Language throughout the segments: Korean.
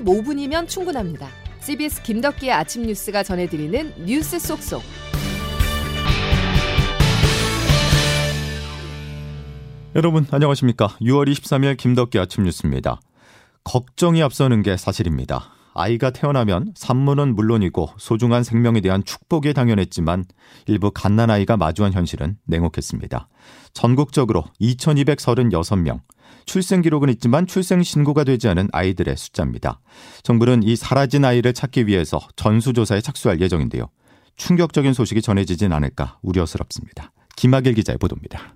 15분이면 충분합니다. CBS 김덕기의 아침 뉴스가 전해드리는 뉴스 속속. 여러분 안녕하십니까? 6월 23일 김덕기 아침 뉴스입니다. 걱정이 앞서는 게 사실입니다. 아이가 태어나면 산모는 물론이고 소중한 생명에 대한 축복이 당연했지만 일부 갓난아이가 마주한 현실은 냉혹했습니다. 전국적으로 2236명, 출생 기록은 있지만 출생 신고가 되지 않은 아이들의 숫자입니다. 정부는 이 사라진 아이를 찾기 위해서 전수조사에 착수할 예정인데요. 충격적인 소식이 전해지진 않을까 우려스럽습니다. 김학일 기자의 보도입니다.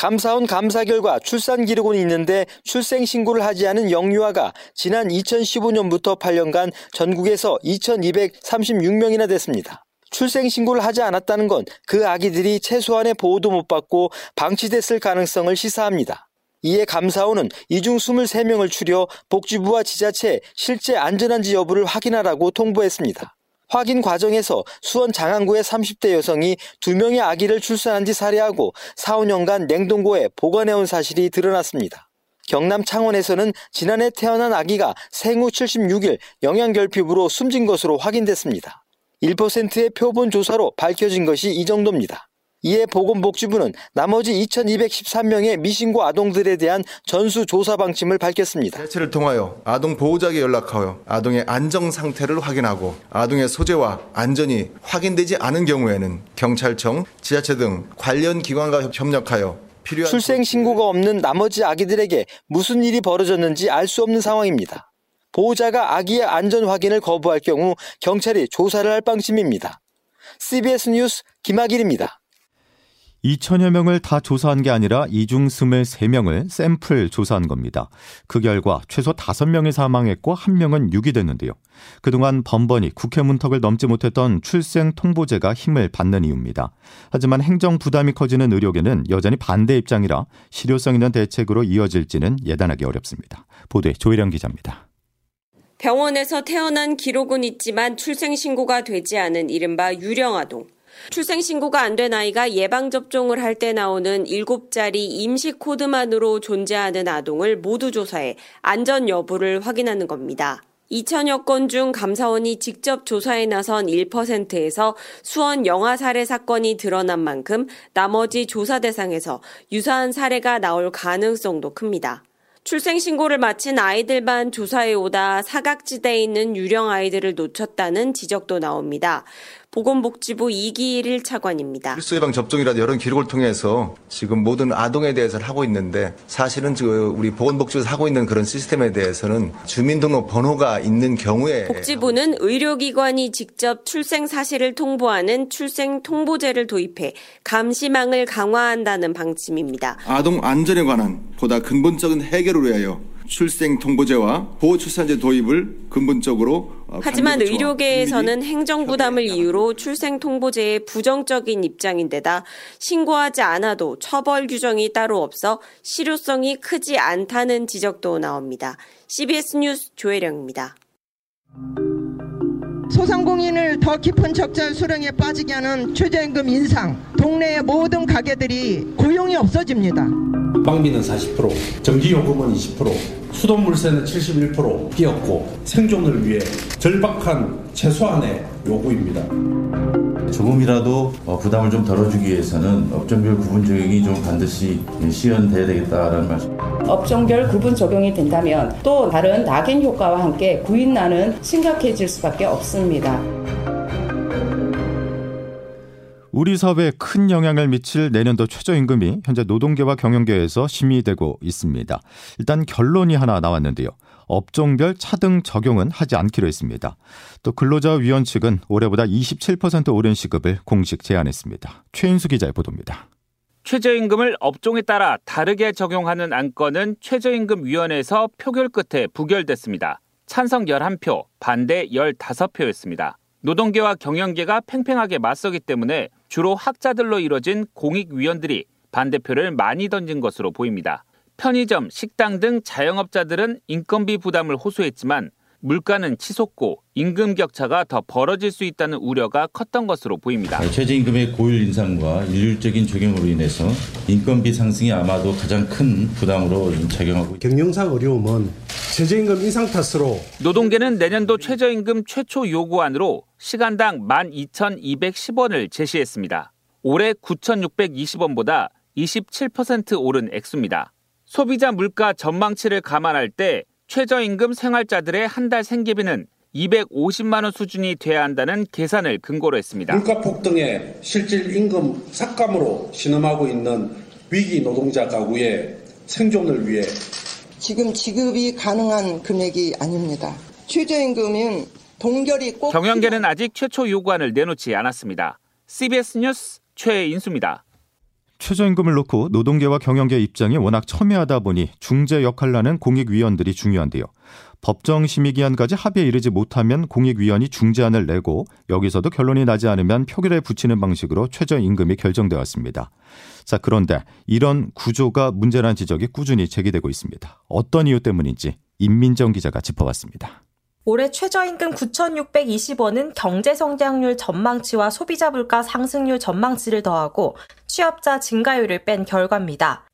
감사원 감사 결과 출산 기록은 있는데 출생 신고를 하지 않은 영유아가 지난 2015년부터 8년간 전국에서 2236명이나 됐습니다. 출생 신고를 하지 않았다는 건 그 아기들이 최소한의 보호도 못 받고 방치됐을 가능성을 시사합니다. 이에 감사원은 이중 23명을 추려 복지부와 지자체에 실제 안전한지 여부를 확인하라고 통보했습니다. 확인 과정에서 수원 장안구의 30대 여성이 두 명의 아기를 출산한 지 살해하고 4, 5년간 냉동고에 보관해온 사실이 드러났습니다. 경남 창원에서는 지난해 태어난 아기가 생후 76일 영양결핍으로 숨진 것으로 확인됐습니다. 1%의 표본 조사로 밝혀진 것이 이 정도입니다. 이에 보건복지부는 나머지 2213명의 미신고 아동들에 대한 전수 조사 방침을 밝혔습니다. 대체를 통하여 아동 보호자에게 연락하여 아동의 안정 상태를 확인하고 아동의 소재와 안전이 확인되지 않은 경우에는 경찰청, 지자체 등 관련 기관과 협력하여 출생 신고가 없는 나머지 아기들에게 무슨 일이 벌어졌는지 알 수 없는 상황입니다. 보호자가 아기의 안전 확인을 거부할 경우 경찰이 조사를 할 방침입니다. CBS 뉴스 김학일입니다. 2천여 명을 다 조사한 게 아니라 이중 23명을 샘플 조사한 겁니다. 그 결과 최소 5명이 사망했고 1명은 유기됐는데요. 그동안 번번이 국회 문턱을 넘지 못했던 출생 통보제가 힘을 받는 이유입니다. 하지만 행정 부담이 커지는 의료계는 여전히 반대 입장이라 실효성 있는 대책으로 이어질지는 예단하기 어렵습니다. 보도에 조혜령 기자입니다. 병원에서 태어난 기록은 있지만 출생 신고가 되지 않은 이른바 유령아동. 출생신고가 안 된 아이가 예방접종을 할 때 나오는 7자리 임시 코드만으로 존재하는 아동을 모두 조사해 안전 여부를 확인하는 겁니다. 2천여 건 중 감사원이 직접 조사에 나선 1%에서 수원 영아 살해 사건이 드러난 만큼 나머지 조사 대상에서 유사한 사례가 나올 가능성도 큽니다. 출생신고를 마친 아이들만 조사해 오다 사각지대에 있는 유령 아이들을 놓쳤다는 지적도 나옵니다. 보건복지부 이기일 차관입니다. 필수 예방 접종이라도 이런 기록을 통해서 지금 모든 아동에 대해서는 하고 있는데 사실은 우리 보건복지부에서 하고 있는 그런 시스템에 대해서는 주민등록 번호가 있는 경우에 복지부는 의료기관이 직접 출생 사실을 통보하는 출생 통보제를 도입해 감시망을 강화한다는 방침입니다. 아동 안전에 관한 보다 근본적인 해결을 위하여 출생 통보제와 보호 출산제 도입을 근본적으로 어, 하지만 의료계에서는 행정 부담을 이유로 출생 통보제에 부정적인 입장인데다 신고하지 않아도 처벌 규정이 따로 없어 실효성이 크지 않다는 지적도 나옵니다. CBS 뉴스 조혜령입니다. 소상공인을 더 깊은 적자 수령에 빠지게 하는 최저임금 인상, 동네의 모든 가게들이 고용이 없어집니다. 빵비는 40%, 전기요금은 20%, 수돗물세는 71% 뛰었고 생존을 위해 절박한 최소한의 요구입니다. 조금이라도 어, 부담을 좀 덜어주기 위해서는 업종별 구분 적용이 좀 반드시 시연돼야 되겠다라는 말씀. 업종별 구분 적용이 된다면 또 다른 낙인 효과와 함께 구인난은 심각해질 수밖에 없습니다. 우리 사회에 큰 영향을 미칠 내년도 최저임금이 현재 노동계와 경영계에서 심의되고 있습니다. 일단 결론이 하나 나왔는데요. 업종별 차등 적용은 하지 않기로 했습니다. 또 근로자위원 측은 올해보다 27% 오른 시급을 공식 제안했습니다. 최인수 기자의 보도입니다. 최저임금을 업종에 따라 다르게 적용하는 안건은 최저임금위원회에서 표결 끝에 부결됐습니다. 찬성 11표, 반대 15표였습니다. 노동계와 경영계가 팽팽하게 맞서기 때문에 주로 학자들로 이뤄진 공익위원들이 반대표를 많이 던진 것으로 보입니다. 편의점, 식당 등 자영업자들은 인건비 부담을 호소했지만 물가는 치솟고 임금 격차가 더 벌어질 수 있다는 우려가 컸던 것으로 보입니다. 최저임금의 고율 인상과 일률적인 적용으로 인해서 인건비 상승이 아마도 가장 큰 부담으로 작용하고 경영상 어려움은 최저임금 인상 탓으로 노동계는 내년도 최저임금 최초 요구안으로 시간당 12,210원을 제시했습니다. 올해 9,620원보다 27% 오른 액수입니다. 소비자 물가 전망치를 감안할 때 최저임금 생활자들의 한 달 생계비는 250만 원 수준이 돼야 한다는 계산을 근거로 했습니다. 물가 폭등에 실질 임금 삭감으로 신음하고 있는 위기 노동자 가구의 생존을 위해 지금 지급이 가능한 금액이 아닙니다. 최저임금은 동결이 꼭 경영계는 아직 최초 요구안을 내놓지 않았습니다. CBS 뉴스 최인수입니다. 최저임금을 놓고 노동계와 경영계 입장이 워낙 첨예하다 보니 중재 역할을 하는 공익위원들이 중요한데요. 법정 심의 기한까지 합의에 이르지 못하면 공익위원이 중재안을 내고 여기서도 결론이 나지 않으면 표결에 붙이는 방식으로 최저임금이 결정되어 왔습니다. 자, 그런데 이런 구조가 문제라는 지적이 꾸준히 제기되고 있습니다. 어떤 이유 때문인지 임민정 기자가 짚어봤습니다. 올해 최저임금 9,620원은 경제성장률 전망치와 소비자 물가 상승률 전망치를 더하고 취업자 증가율을 뺀 결과입니다.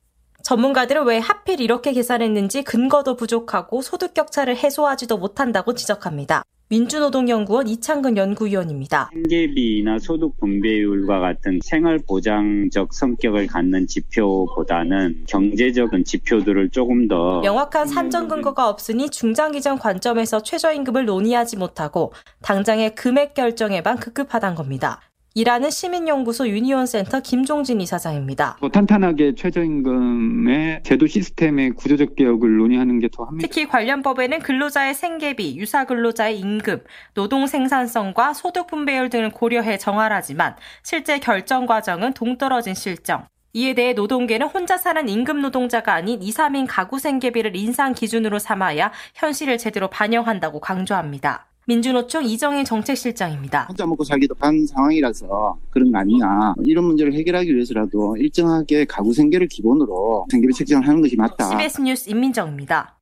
전문가들은 왜 하필 이렇게 계산했는지 근거도 부족하고 소득 격차를 해소하지도 못한다고 지적합니다. 민주노동연구원 이창근 연구위원입니다. 생계비나 소득 분배율과 같은 생활 보장적 성격을 갖는 지표보다는 경제적인 지표들을 조금 더 명확한 산정 근거가 없으니 중장기적 관점에서 최저임금을 논의하지 못하고 당장의 금액 결정에만 급급하단 겁니다. 일하는 시민연구소 유니온센터 김종진 이사장입니다. 더 탄탄하게 최저임금의 제도 시스템의 구조적 개혁을 논의하는 게 더 합니다. 특히 관련 법에는 근로자의 생계비, 유사 근로자의 임금, 노동 생산성과 소득 분배율 등을 고려해 정하라지만 실제 결정 과정은 동떨어진 실정. 이에 대해 노동계는 혼자 사는 임금 노동자가 아닌 2, 3인 가구 생계비를 인상 기준으로 삼아야 현실을 제대로 반영한다고 강조합니다. 민주노총 이정희 정책실장입니다. 혼자 먹고 살기도 한 상황이라서 그런 거 아니냐. 이런 문제를 해결하기 위해서라도 일정하게 가구 생계를 기본으로 생계비 책정을 하는 것이 맞다. CBS 뉴스 임민정입니다.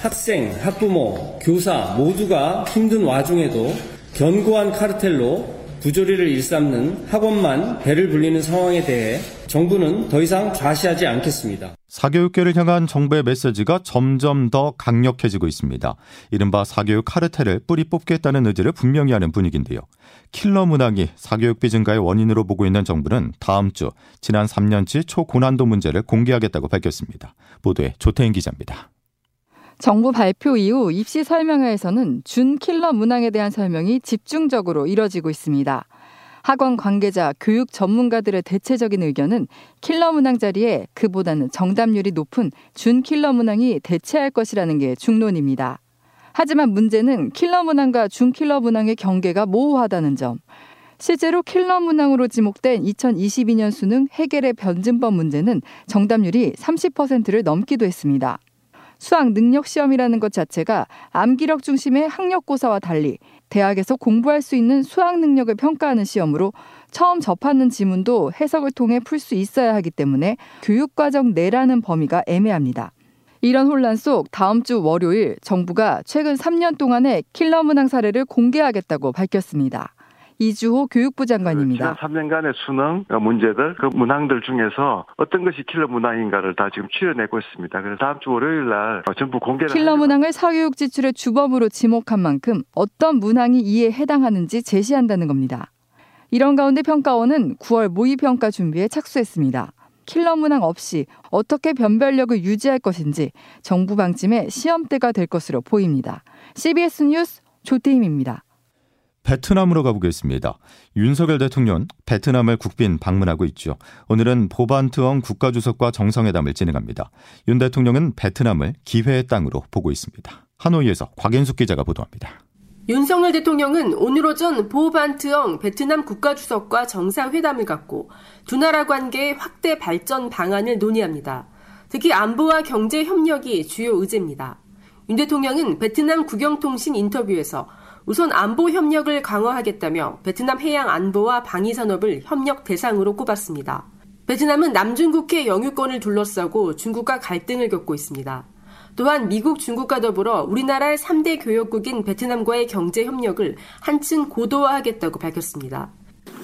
학생, 학부모, 교사 모두가 힘든 와중에도 견고한 카르텔로 부조리를 일삼는 학원만 배를 불리는 상황에 대해 정부는 더 이상 좌시하지 않겠습니다. 사교육계를 향한 정부의 메시지가 점점 더 강력해지고 있습니다. 이른바 사교육 카르텔을 뿌리 뽑겠다는 의지를 분명히 하는 분위기인데요. 킬러 문항이 사교육비 증가의 원인으로 보고 있는 정부는 다음 주 지난 3년치 초고난도 문제를 공개하겠다고 밝혔습니다. 보도에 조태임 기자입니다. 정부 발표 이후 입시 설명회에서는 준 킬러 문항에 대한 설명이 집중적으로 이뤄지고 있습니다. 학원 관계자, 교육 전문가들의 대체적인 의견은 킬러 문항 자리에 그보다는 정답률이 높은 준 킬러 문항이 대체할 것이라는 게 중론입니다. 하지만 문제는 킬러 문항과 준 킬러 문항의 경계가 모호하다는 점. 실제로 킬러 문항으로 지목된 2022년 수능 헤겔의 변증법 문제는 정답률이 30%를 넘기도 했습니다. 수학 능력 시험이라는 것 자체가 암기력 중심의 학력고사와 달리 대학에서 공부할 수 있는 수학 능력을 평가하는 시험으로 처음 접하는 지문도 해석을 통해 풀 수 있어야 하기 때문에 교육과정 내라는 범위가 애매합니다. 이런 혼란 속 다음 주 월요일 정부가 최근 3년 동안의 킬러 문항 사례를 공개하겠다고 밝혔습니다. 이주호 교육부 장관입니다. 지난 3년간의 수능 문제들, 그 문항들 중에서 어떤 것이 킬러 문항인가를 다 지금 추려내고 있습니다. 그래서 다음 주 월요일 날 전부 공개를 킬러 문항을 사교육 지출의 주범으로 지목한 만큼 어떤 문항이 이에 해당하는지 제시한다는 겁니다. 이런 가운데 평가원은 9월 모의 평가 준비에 착수했습니다. 킬러 문항 없이 어떻게 변별력을 유지할 것인지 정부 방침의 시험대가 될 것으로 보입니다. CBS 뉴스 조태임입니다. 베트남으로 가보겠습니다. 윤석열 대통령 베트남을 국빈 방문하고 있죠. 오늘은 보반트엉 국가주석과 정상회담을 진행합니다. 윤 대통령은 베트남을 기회의 땅으로 보고 있습니다. 하노이에서 곽연숙 기자가 보도합니다. 윤석열 대통령은 오늘 오전 보반트엉 베트남 국가주석과 정상회담을 갖고 두 나라 관계의 확대 발전 방안을 논의합니다. 특히 안보와 경제 협력이 주요 의제입니다. 윤 대통령은 베트남 국영통신 인터뷰에서 우선 안보 협력을 강화하겠다며 베트남 해양 안보와 방위 산업을 협력 대상으로 꼽았습니다. 베트남은 남중국해 영유권을 둘러싸고 중국과 갈등을 겪고 있습니다. 또한 미국, 중국과 더불어 우리나라의 3대 교역국인 베트남과의 경제 협력을 한층 고도화하겠다고 밝혔습니다.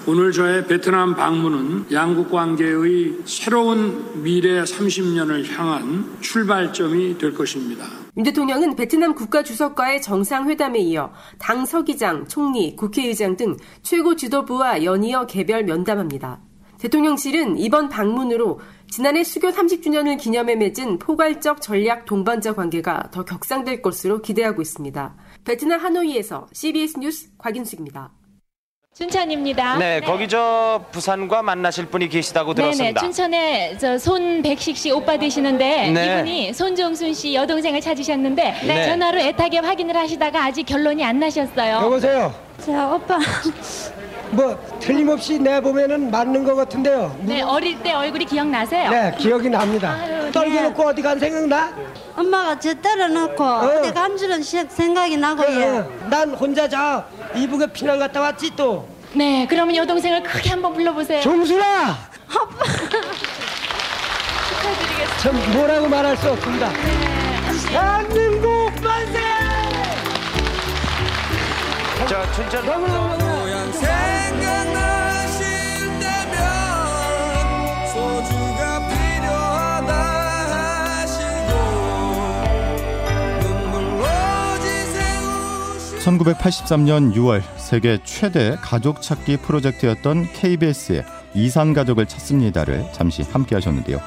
오늘 저의 베트남 방문은 양국 관계의 새로운 미래 30년을 향한 출발점이 될 것입니다. 윤 대통령은 베트남 국가 주석과의 정상회담에 이어 당 서기장, 총리, 국회의장 등 최고 지도부와 연이어 개별 면담합니다. 대통령실은 이번 방문으로 지난해 수교 30주년을 기념해 맺은 포괄적 전략 동반자 관계가 더 격상될 것으로 기대하고 있습니다. 베트남 하노이에서 CBS 뉴스 곽인숙입니다. 춘천입니다. 네, 거기 저 부산과 만나실 분이 계시다고 들었습니다. 네네, 춘천에 저 손백식 씨 오빠 되시는데 네. 이분이 손종순 씨 여동생을 찾으셨는데 네. 전화로 애타게 확인을 하시다가 아직 결론이 안 나셨어요. 여보세요. 자, 오빠. 뭐 틀림없이 내 보면은 맞는 것 같은데요. 네, 어릴 때 얼굴이 기억나세요? 네, 기억이 납니다. 아유, 떨궈놓고 어디 간 생각나? 엄마가 저 때려놓고 어. 디 간주는 생각이 나고 예. 어, 난 혼자 저 이북에 피난 갔다 왔지 또. 네, 그러면 여동생을 크게 한번 불러보세요. 종순아! 축하드리겠습니다. 참 뭐라고 말할 수 없습니다. 대한민국 만세! 저 춘천 생각나실 1983년 6월 세계 최대 가족 찾기 프로젝트였던 KBS의 이산 가족을 찾습니다를 잠시 함께 하셨는데요.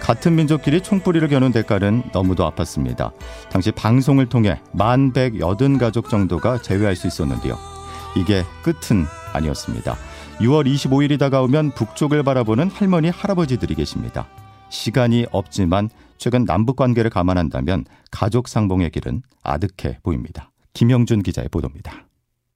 같은 민족끼리 총뿌리를 겨눈 대가는 너무도 아팠습니다. 당시 방송을 통해 만180 가족 정도가 제외할 수 있었는데요. 이게 끝은 아니었습니다. 6월 25일이 다가오면 북쪽을 바라보는 할머니 할아버지들이 계십니다. 시간이 없지만 최근 남북 관계를 감안한다면 가족 상봉의 길은 아득해 보입니다. 김영준 기자의 보도입니다.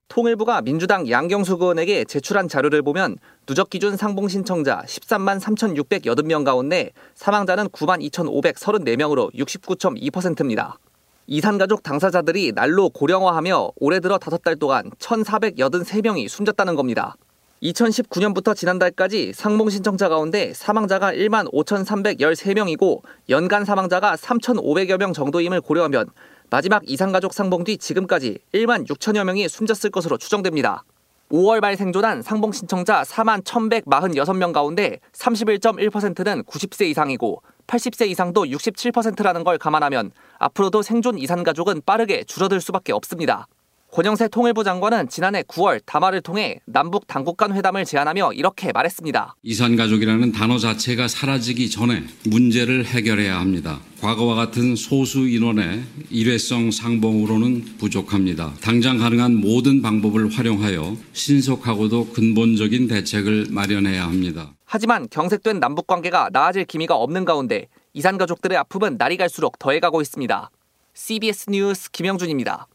통일부가 민주당 양경수 의원에게 제출한 자료를 보면 누적 기준 상봉 신청자 13만 3,680명 가운데 사망자는 9만 2,534명으로 69.2%입니다. 이산가족 당사자들이 날로 고령화하며 올해 들어 5달 동안 1,483명이 숨졌다는 겁니다. 2019년부터 지난달까지 상봉 신청자 가운데 사망자가 1만 5,313명이고 연간 사망자가 3,500여 명 정도임을 고려하면 마지막 이산가족 상봉 뒤 지금까지 1만 6천여 명이 숨졌을 것으로 추정됩니다. 5월 말 생존한 상봉 신청자 4만 1,146명 가운데 31.1%는 90세 이상이고 80세 이상도 67%라는 걸 감안하면 앞으로도 생존 이산 가족은 빠르게 줄어들 수밖에 없습니다. 권영세 통일부 장관은 지난해 9월 담화를 통해 남북 당국 간 회담을 제안하며 이렇게 말했습니다. 이산가족이라는 단어 자체가 사라지기 전에 문제를 해결해야 합니다. 과거와 같은 소수 인원의 일회성 상봉으로는 부족합니다. 당장 가능한 모든 방법을 활용하여 신속하고도 근본적인 대책을 마련해야 합니다. 하지만 경색된 남북 관계가 나아질 기미가 없는 가운데 이산가족들의 아픔은 날이 갈수록 더해가고 있습니다. CBS 뉴스 김영준입니다.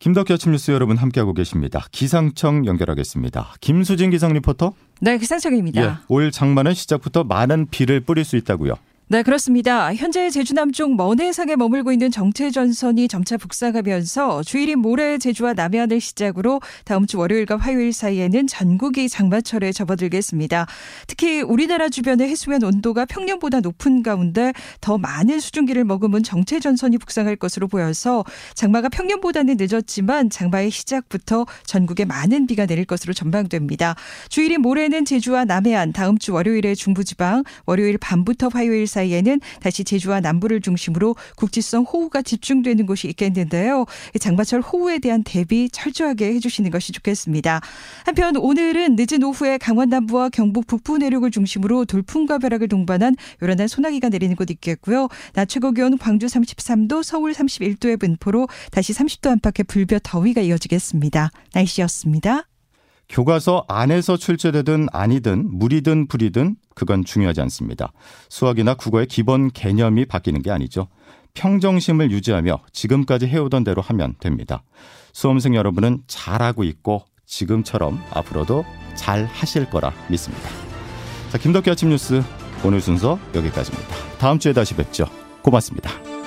김덕기 아침 뉴스 여러분 함께하고 계십니다. 기상청 연결하겠습니다. 김수진 기상 리포터. 네, 기상청입니다. 예, 올 장마는 시작부터 많은 비를 뿌릴 수 있다고요. 네, 그렇습니다. 현재 제주 남쪽 먼 해상에 머물고 있는 정체 전선이 점차 북상하면서 주일인 모레 제주와 남해안을 시작으로 다음 주 월요일과 화요일 사이에는 전국이 장마철에 접어들겠습니다. 특히 우리나라 주변의 해수면 온도가 평년보다 높은 가운데 더 많은 수증기를 머금은 정체 전선이 북상할 것으로 보여서 장마가 평년보다는 늦었지만 장마의 시작부터 전국에 많은 비가 내릴 것으로 전망됩니다. 주일인 모레는 제주와 남해안, 다음 주 월요일에 중부지방, 월요일 밤부터 화요일 사이 사이에는 다시 제주와 남부를 중심으로 국지성 호우가 집중되는 곳이 있겠는데요. 장마철 호우에 대한 대비 철저하게 해주시는 것이 좋겠습니다. 한편 오늘은 늦은 오후에 강원 남부와 경북 북부 내륙을 중심으로 돌풍과 벼락을 동반한 요란한 소나기가 내리는 곳 있겠고요. 낮 최고 기온 광주 33도, 서울 31도의 분포로 다시 30도 안팎의 불볕 더위가 이어지겠습니다. 날씨였습니다. 교과서 안에서 출제되든 아니든 물이든 불이든 그건 중요하지 않습니다. 수학이나 국어의 기본 개념이 바뀌는 게 아니죠. 평정심을 유지하며 지금까지 해오던 대로 하면 됩니다. 수험생 여러분은 잘하고 있고 지금처럼 앞으로도 잘 하실 거라 믿습니다. 자, 김덕기 아침 뉴스 오늘 순서 여기까지입니다. 다음 주에 다시 뵙죠. 고맙습니다.